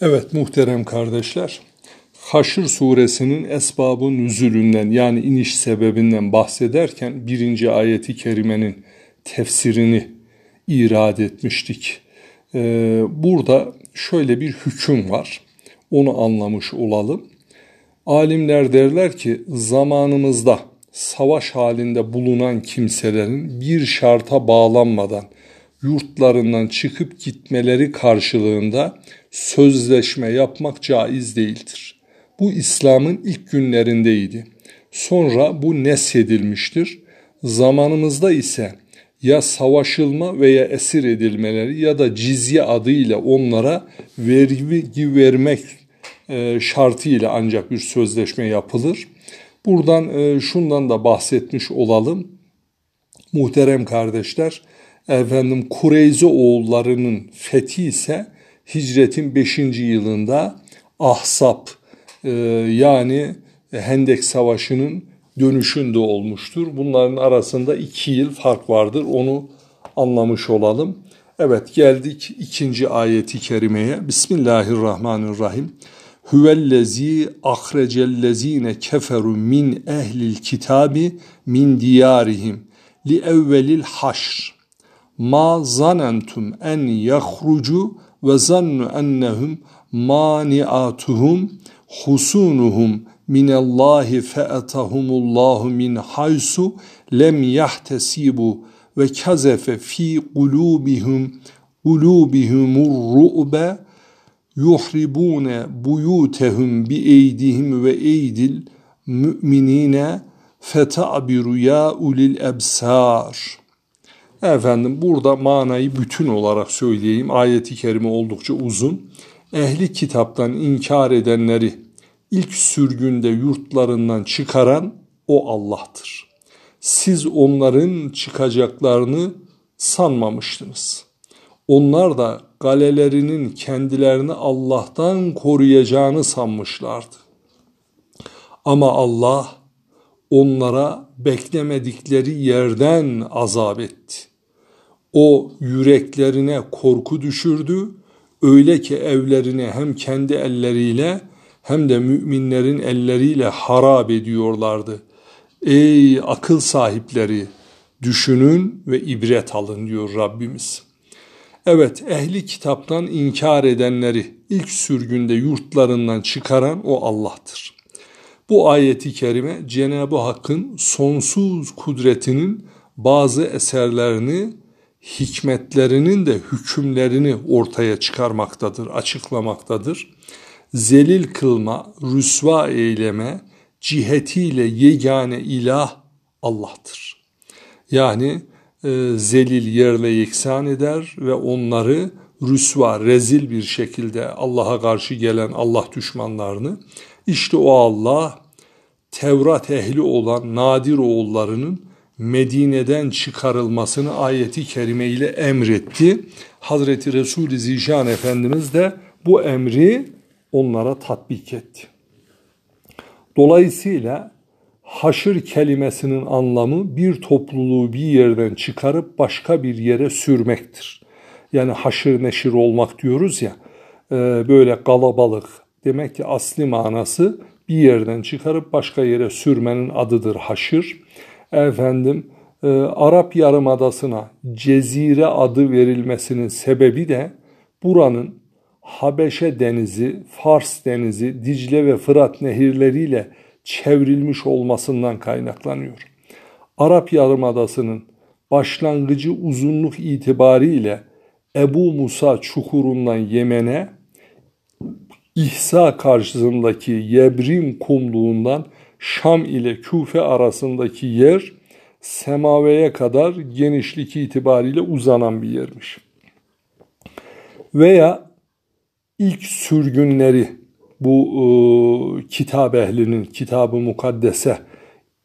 Evet muhterem kardeşler, Haşr suresinin esbabı nüzülünden yani iniş sebebinden bahsederken birinci ayeti kerimenin tefsirini irad etmiştik. Ee, burada şöyle bir hüküm var, onu anlamış olalım. Alimler derler ki zamanımızda savaş halinde bulunan kimselerin bir şarta bağlanmadan yurtlarından çıkıp gitmeleri karşılığında sözleşme yapmak caiz değildir. Bu İslam'ın ilk günlerindeydi. Sonra bu nesedilmiştir. Zamanımızda ise ya savaşılma veya esir edilmeleri ya da cizye adıyla onlara vergi vermek e, şartıyla ancak bir sözleşme yapılır. Buradan e, şundan da bahsetmiş olalım. Muhterem kardeşler, efendim Kureyze oğullarının fethi ise hicretin 5. yılında Ahsap e, yani Hendek Savaşı'nın dönüşünde olmuştur. Bunların arasında iki yıl fark vardır. Onu anlamış olalım. Evet geldik ikinci ayeti kerimeye. Bismillahirrahmanirrahim. Huvellezî ahrecellezîne keferu min ehlil kitabi min diyarihim li evvelil haşr. Ma zanentum en yahrucu ve zannu ennehum mani'atuhum husunuhum minallahi fe'etahumullahu min haysu lem yahtesibu ve kazefe fi kulubihim kulubihimur ru'be yuhribune buyutehum bi eydihim ve eydil müminine feta'biru ya ulil ebsar. Efendim burada manayı bütün olarak söyleyeyim. Ayeti kerime oldukça uzun. Ehli kitaptan inkar edenleri ilk sürgünde yurtlarından çıkaran o Allah'tır. Siz onların çıkacaklarını sanmamıştınız. Onlar da galelerinin kendilerini Allah'tan koruyacağını sanmışlardı. Ama Allah onlara beklemedikleri yerden azap etti. O yüreklerine korku düşürdü. Öyle ki evlerini hem kendi elleriyle hem de müminlerin elleriyle harap ediyorlardı. Ey akıl sahipleri düşünün ve ibret alın diyor Rabbimiz. Evet ehli kitaptan inkar edenleri ilk sürgünde yurtlarından çıkaran o Allah'tır. Bu ayeti kerime Cenab-ı Hakk'ın sonsuz kudretinin bazı eserlerini, hikmetlerinin de hükümlerini ortaya çıkarmaktadır, açıklamaktadır. Zelil kılma, rüsva eyleme, cihetiyle yegane ilah Allah'tır. Yani e, zelil yerle yeksan eder ve onları rüsva, rezil bir şekilde Allah'a karşı gelen Allah düşmanlarını işte o Allah Tevrat ehli olan Nadir oğullarının Medine'den çıkarılmasını ayeti kerime ile emretti. Hazreti Resul-i Zişan Efendimiz de bu emri onlara tatbik etti. Dolayısıyla haşır kelimesinin anlamı bir topluluğu bir yerden çıkarıp başka bir yere sürmektir. Yani haşır neşir olmak diyoruz ya e, böyle kalabalık demek ki asli manası bir yerden çıkarıp başka yere sürmenin adıdır haşır. Efendim e, Arap Yarımadası'na cezire adı verilmesinin sebebi de buranın Habeşe denizi, Fars denizi, Dicle ve Fırat nehirleriyle çevrilmiş olmasından kaynaklanıyor. Arap Yarımadası'nın başlangıcı uzunluk itibariyle Ebu Musa çukurundan Yemen'e, İhsa karşısındaki Yebrim kumluğundan Şam ile Küfe arasındaki yer semaveye kadar genişlik itibariyle uzanan bir yermiş. Veya ilk sürgünleri bu e, kitap ehlinin, kitabı mukaddese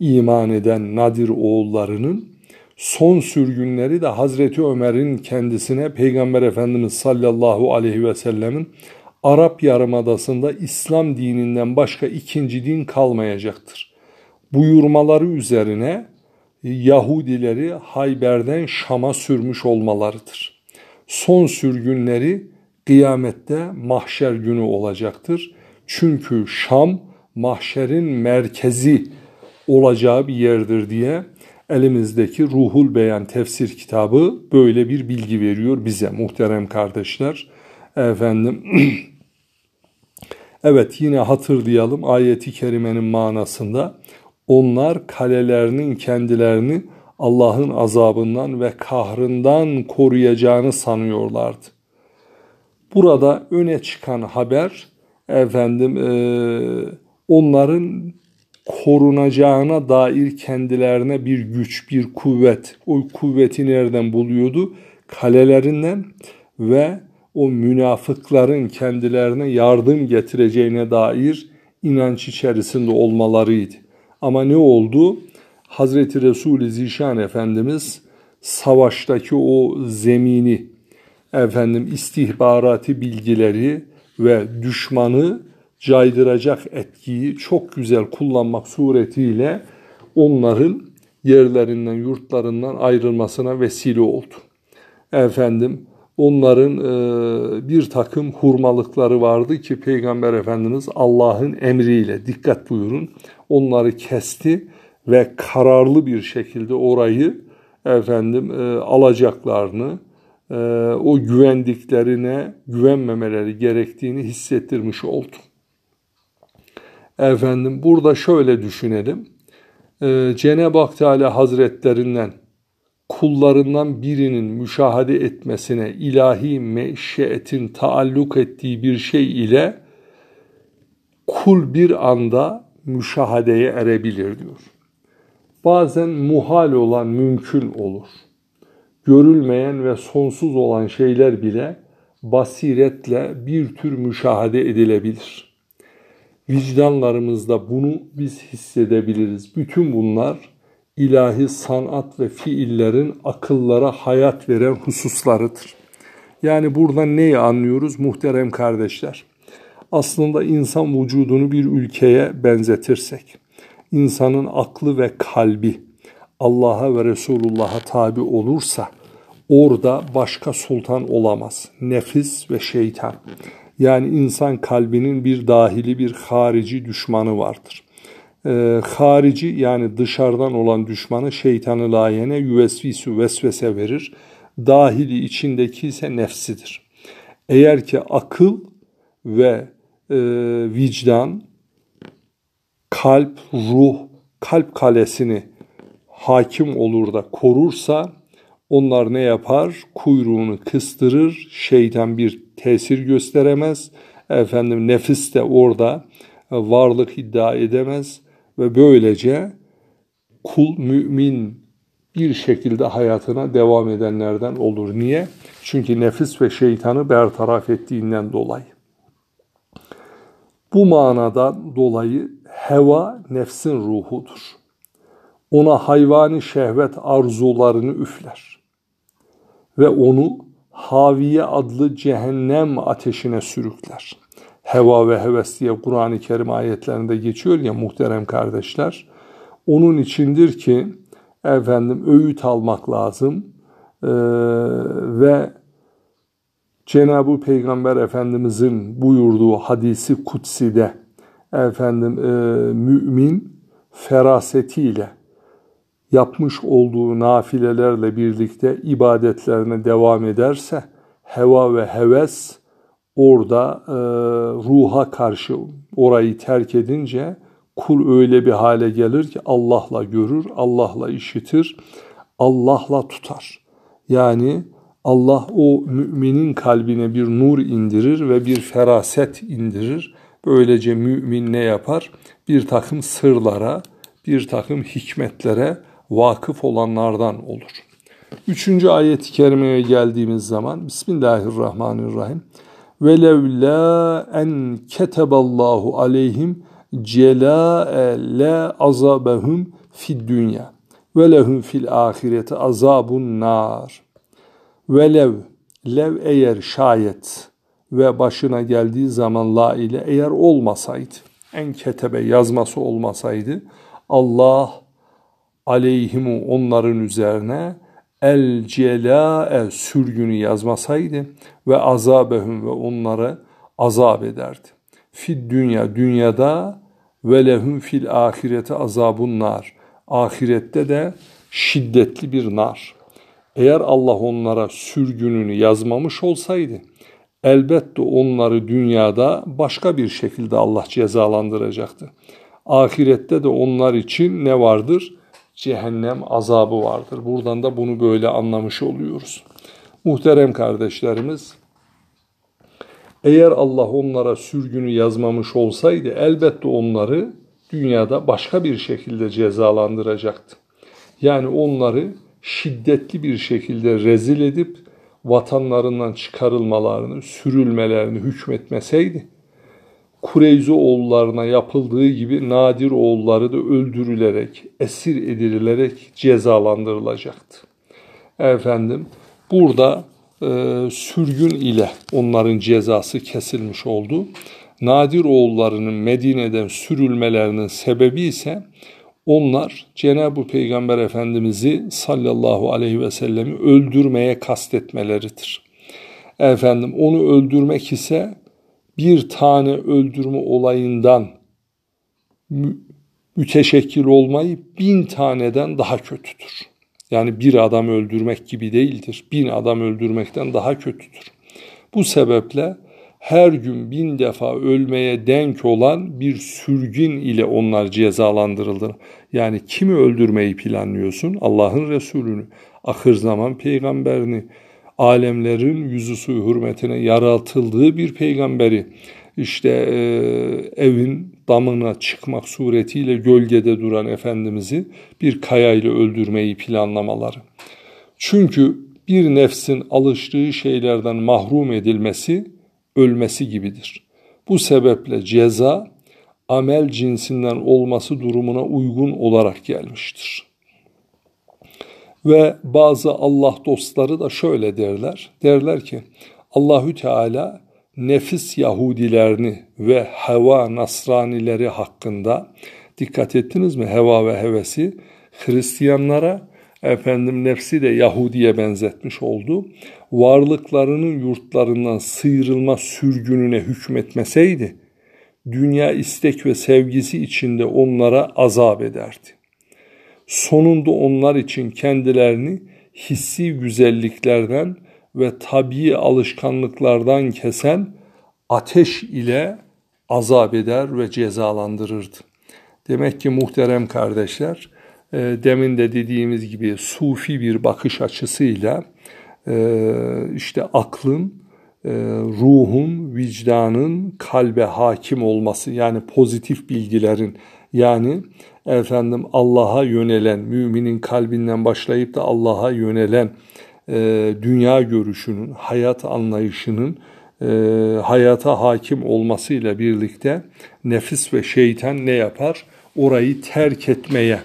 iman eden Nadir oğullarının son sürgünleri de Hazreti Ömer'in kendisine Peygamber Efendimiz sallallahu aleyhi ve sellemin Arap Yarımadası'nda İslam dininden başka ikinci din kalmayacaktır. Buyurmaları üzerine Yahudileri Hayber'den Şam'a sürmüş olmalarıdır. Son sürgünleri kıyamette mahşer günü olacaktır. Çünkü Şam mahşerin merkezi olacağı bir yerdir diye elimizdeki Ruhul Beyan tefsir kitabı böyle bir bilgi veriyor bize muhterem kardeşler. Efendim Evet yine hatırlayalım ayeti kerimenin manasında onlar kalelerinin kendilerini Allah'ın azabından ve kahrından koruyacağını sanıyorlardı. Burada öne çıkan haber efendim e, onların korunacağına dair kendilerine bir güç, bir kuvvet. O kuvveti nereden buluyordu? Kalelerinden ve o münafıkların kendilerine yardım getireceğine dair inanç içerisinde olmalarıydı. Ama ne oldu? Hazreti Resul-i Zişan Efendimiz savaştaki o zemini, efendim istihbarati bilgileri ve düşmanı caydıracak etkiyi çok güzel kullanmak suretiyle onların yerlerinden, yurtlarından ayrılmasına vesile oldu. Efendim onların e, bir takım hurmalıkları vardı ki Peygamber Efendimiz Allah'ın emriyle dikkat buyurun onları kesti ve kararlı bir şekilde orayı efendim e, alacaklarını e, o güvendiklerine güvenmemeleri gerektiğini hissettirmiş oldu. Efendim burada şöyle düşünelim. Cenab-ı Hak Teala Hazretlerinden kullarından birinin müşahede etmesine ilahi meşiyetin taalluk ettiği bir şey ile kul bir anda müşahadeye erebilir diyor. Bazen muhal olan mümkün olur. Görülmeyen ve sonsuz olan şeyler bile basiretle bir tür müşahede edilebilir. Vicdanlarımızda bunu biz hissedebiliriz. Bütün bunlar ilahi sanat ve fiillerin akıllara hayat veren hususlarıdır. Yani buradan neyi anlıyoruz muhterem kardeşler? Aslında insan vücudunu bir ülkeye benzetirsek, insanın aklı ve kalbi Allah'a ve Resulullah'a tabi olursa, orada başka sultan olamaz. Nefis ve şeytan. Yani insan kalbinin bir dahili bir harici düşmanı vardır e, harici yani dışarıdan olan düşmanı şeytanı layene yüvesvisu vesvese verir. Dahili içindeki ise nefsidir. Eğer ki akıl ve e, vicdan, kalp, ruh, kalp kalesini hakim olur da korursa onlar ne yapar? Kuyruğunu kıstırır, şeytan bir tesir gösteremez. Efendim nefis de orada varlık iddia edemez ve böylece kul mümin bir şekilde hayatına devam edenlerden olur. Niye? Çünkü nefis ve şeytanı bertaraf ettiğinden dolayı. Bu manadan dolayı heva nefsin ruhudur. Ona hayvani şehvet arzularını üfler. Ve onu Haviye adlı cehennem ateşine sürükler heva ve heves diye Kur'an-ı Kerim ayetlerinde geçiyor ya muhterem kardeşler. Onun içindir ki efendim öğüt almak lazım ee, ve Cenab-ı Peygamber Efendimizin buyurduğu hadisi kutside efendim e, mümin ferasetiyle yapmış olduğu nafilelerle birlikte ibadetlerine devam ederse heva ve heves orada e, ruha karşı orayı terk edince kul öyle bir hale gelir ki Allah'la görür, Allah'la işitir, Allah'la tutar. Yani Allah o müminin kalbine bir nur indirir ve bir feraset indirir. Böylece mümin ne yapar? Bir takım sırlara, bir takım hikmetlere vakıf olanlardan olur. Üçüncü ayet-i kerimeye geldiğimiz zaman Bismillahirrahmanirrahim ve levla en keteballahu aleyhim cela'e la azabehum fid dünya ve lehum fil ahireti azabun nar. Ve lev, lev eğer şayet ve başına geldiği zaman la ile eğer olmasaydı, en ketebe yazması olmasaydı, Allah aleyhimu onların üzerine el cela'e sürgünü yazmasaydı ve azabehum ve onları azap ederdi. Fid dünya dünyada ve lehum fil ahirete azabun nar. Ahirette de şiddetli bir nar. Eğer Allah onlara sürgününü yazmamış olsaydı elbette onları dünyada başka bir şekilde Allah cezalandıracaktı. Ahirette de onlar için ne vardır? Cehennem azabı vardır. Buradan da bunu böyle anlamış oluyoruz. Muhterem kardeşlerimiz, eğer Allah onlara sürgünü yazmamış olsaydı elbette onları dünyada başka bir şekilde cezalandıracaktı. Yani onları şiddetli bir şekilde rezil edip vatanlarından çıkarılmalarını, sürülmelerini hükmetmeseydi, Kureyzi oğullarına yapıldığı gibi Nadir oğulları da öldürülerek, esir edilerek cezalandırılacaktı. Efendim, burada e, sürgün ile onların cezası kesilmiş oldu. Nadir oğullarının Medine'den sürülmelerinin sebebi ise onlar Cenab-ı Peygamber Efendimiz'i sallallahu aleyhi ve sellemi öldürmeye kastetmeleridir. Efendim onu öldürmek ise bir tane öldürme olayından mü müteşekkil olmayı bin taneden daha kötüdür. Yani bir adam öldürmek gibi değildir. Bin adam öldürmekten daha kötüdür. Bu sebeple her gün bin defa ölmeye denk olan bir sürgün ile onlar cezalandırıldı. Yani kimi öldürmeyi planlıyorsun? Allah'ın Resulünü, ahir zaman peygamberini, alemlerin yüzüsü hürmetine yaratıldığı bir peygamberi, işte e, evin damına çıkmak suretiyle gölgede duran Efendimiz'i bir kayayla öldürmeyi planlamaları. Çünkü bir nefsin alıştığı şeylerden mahrum edilmesi, ölmesi gibidir. Bu sebeple ceza amel cinsinden olması durumuna uygun olarak gelmiştir. Ve bazı Allah dostları da şöyle derler. Derler ki Allahü Teala nefis Yahudilerini ve heva Nasranileri hakkında dikkat ettiniz mi? Heva ve hevesi Hristiyanlara efendim nefsi de Yahudi'ye benzetmiş oldu. Varlıklarının yurtlarından sıyrılma sürgününe hükmetmeseydi, dünya istek ve sevgisi içinde onlara azap ederdi. Sonunda onlar için kendilerini hissi güzelliklerden ve tabii alışkanlıklardan kesen ateş ile azap eder ve cezalandırırdı. Demek ki muhterem kardeşler, e, demin de dediğimiz gibi sufi bir bakış açısıyla e, işte aklın, ruhun, vicdanın kalbe hakim olması yani pozitif bilgilerin yani efendim Allah'a yönelen, müminin kalbinden başlayıp da Allah'a yönelen e, dünya görüşünün, hayat anlayışının e, hayata hakim olmasıyla birlikte nefis ve şeytan ne yapar? Orayı terk etmeye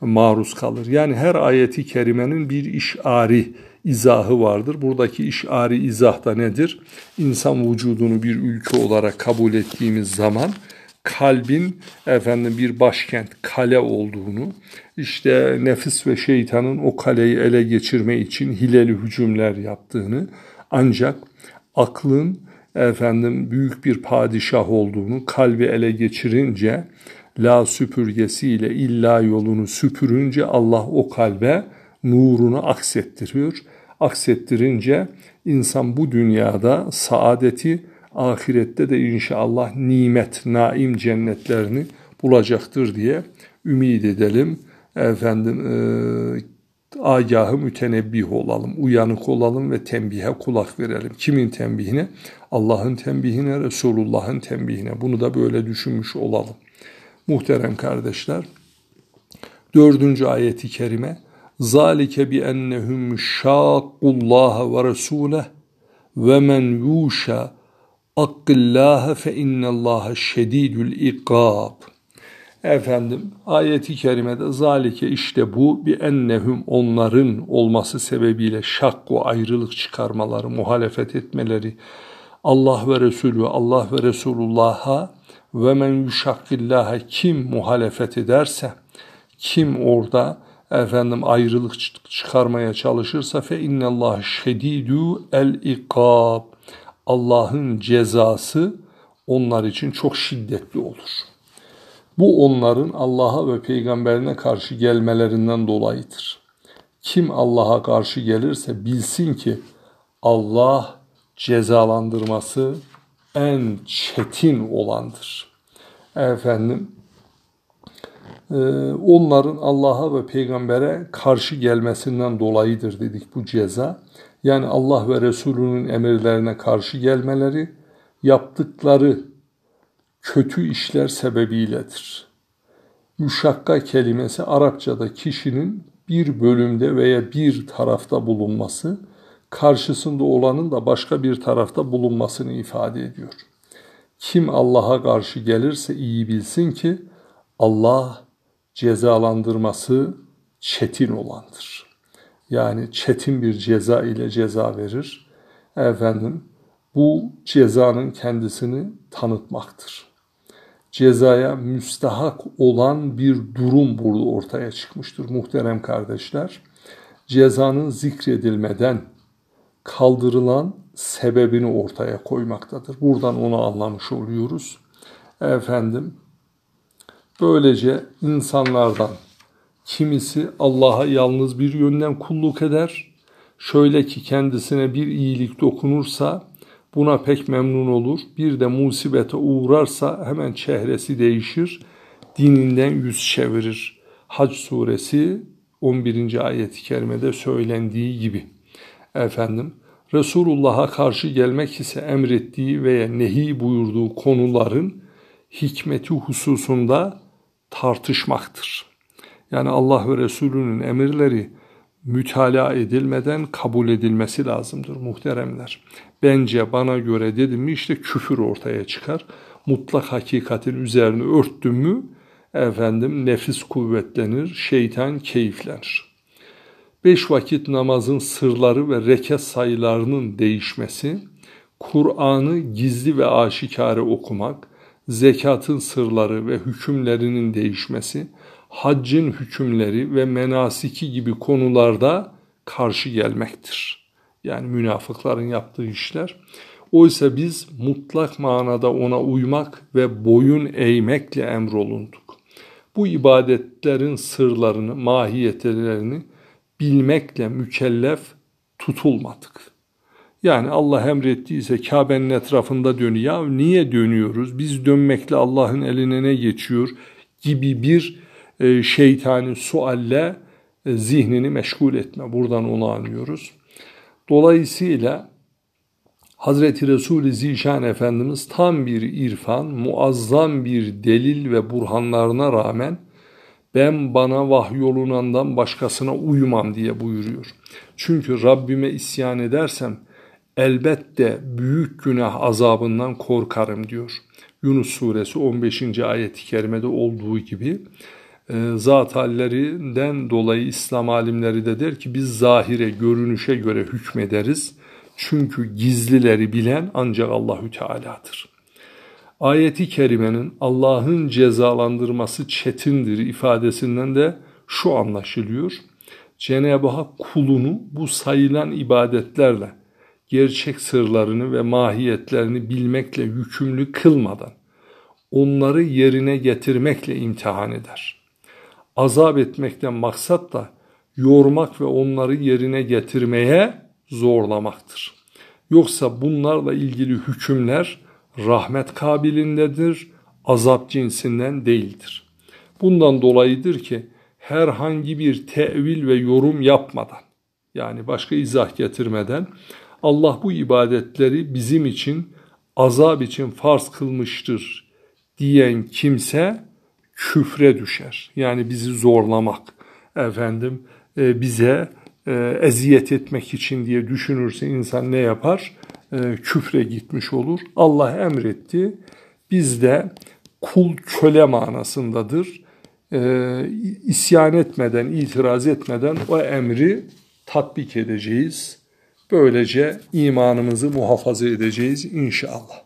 maruz kalır. Yani her ayeti kerimenin bir işari izahı vardır. Buradaki işari izah da nedir? İnsan vücudunu bir ülke olarak kabul ettiğimiz zaman kalbin efendim bir başkent kale olduğunu, işte nefis ve şeytanın o kaleyi ele geçirme için hileli hücumlar yaptığını, ancak aklın efendim büyük bir padişah olduğunu kalbi ele geçirince la süpürgesiyle illa yolunu süpürünce Allah o kalbe nurunu aksettiriyor. Aksettirince insan bu dünyada saadeti ahirette de inşallah nimet, naim cennetlerini bulacaktır diye ümit edelim. Efendim e, agahı mütenebbih olalım, uyanık olalım ve tembihe kulak verelim. Kimin tembihine? Allah'ın tembihine, Resulullah'ın tembihine. Bunu da böyle düşünmüş olalım. Muhterem kardeşler, dördüncü ayeti kerime, Zalike bi ennehum şakkullaha ve resule ve men yuşa akkillâhe fe innallâhe şedîdül ikâb. Efendim ayeti kerimede zalike işte bu bir ennehum onların olması sebebiyle şakku ayrılık çıkarmaları, muhalefet etmeleri, Allah ve Resulü, Allah ve Resulullah'a ve men yuşakkillâhe kim muhalefet ederse, kim orada efendim ayrılık çıkarmaya çalışırsa fe innallah şedidu el ikab. Allah'ın cezası onlar için çok şiddetli olur. Bu onların Allah'a ve peygamberine karşı gelmelerinden dolayıdır. Kim Allah'a karşı gelirse bilsin ki Allah cezalandırması en çetin olandır. Efendim onların Allah'a ve peygambere karşı gelmesinden dolayıdır dedik bu ceza. Yani Allah ve Resulünün emirlerine karşı gelmeleri yaptıkları kötü işler sebebiyledir. Müşakka kelimesi Arapçada kişinin bir bölümde veya bir tarafta bulunması, karşısında olanın da başka bir tarafta bulunmasını ifade ediyor. Kim Allah'a karşı gelirse iyi bilsin ki Allah cezalandırması çetin olandır. Yani çetin bir ceza ile ceza verir. Efendim bu cezanın kendisini tanıtmaktır. Cezaya müstahak olan bir durum burada ortaya çıkmıştır muhterem kardeşler. Cezanın zikredilmeden kaldırılan sebebini ortaya koymaktadır. Buradan onu anlamış oluyoruz. Efendim böylece insanlardan kimisi Allah'a yalnız bir yönden kulluk eder. Şöyle ki kendisine bir iyilik dokunursa buna pek memnun olur. Bir de musibete uğrarsa hemen çehresi değişir, dininden yüz çevirir. Hac suresi 11. ayet-i kerimede söylendiği gibi. Efendim, Resulullah'a karşı gelmek ise emrettiği veya nehi buyurduğu konuların hikmeti hususunda tartışmaktır. Yani Allah ve Resulünün emirleri mütalaa edilmeden kabul edilmesi lazımdır muhteremler. Bence bana göre dedim mi işte küfür ortaya çıkar. Mutlak hakikatin üzerine örttüm mü efendim nefis kuvvetlenir, şeytan keyiflenir. Beş vakit namazın sırları ve rekat sayılarının değişmesi, Kur'an'ı gizli ve aşikare okumak, zekatın sırları ve hükümlerinin değişmesi, haccın hükümleri ve menasiki gibi konularda karşı gelmektir. Yani münafıkların yaptığı işler. Oysa biz mutlak manada ona uymak ve boyun eğmekle emrolunduk. Bu ibadetlerin sırlarını, mahiyetlerini bilmekle mükellef tutulmadık. Yani Allah emrettiyse Kabe'nin etrafında dönüyor. Ya niye dönüyoruz? Biz dönmekle Allah'ın eline ne geçiyor? Gibi bir e, şeytani sualle e, zihnini meşgul etme. Buradan onu anlıyoruz. Dolayısıyla Hazreti Resul-i Zişan Efendimiz tam bir irfan, muazzam bir delil ve burhanlarına rağmen ben bana vahyolunandan başkasına uymam diye buyuruyor. Çünkü Rabbime isyan edersem elbette büyük günah azabından korkarım diyor. Yunus suresi 15. ayet-i kerimede olduğu gibi e, zat hallerinden dolayı İslam alimleri de der ki biz zahire, görünüşe göre hükmederiz. Çünkü gizlileri bilen ancak Allahü Teala'dır. Ayeti kerimenin Allah'ın cezalandırması çetindir ifadesinden de şu anlaşılıyor. Cenab-ı Hak kulunu bu sayılan ibadetlerle gerçek sırlarını ve mahiyetlerini bilmekle yükümlü kılmadan onları yerine getirmekle imtihan eder. Azap etmekten maksat da yormak ve onları yerine getirmeye zorlamaktır. Yoksa bunlarla ilgili hükümler rahmet kabilindedir, azap cinsinden değildir. Bundan dolayıdır ki herhangi bir tevil ve yorum yapmadan yani başka izah getirmeden Allah bu ibadetleri bizim için azap için farz kılmıştır diyen kimse küfre düşer. Yani bizi zorlamak efendim e, bize e, eziyet etmek için diye düşünürse insan ne yapar? E, küfre gitmiş olur. Allah emretti. Biz de kul köle manasındadır. E, isyan etmeden, itiraz etmeden o emri tatbik edeceğiz. Böylece imanımızı muhafaza edeceğiz inşallah.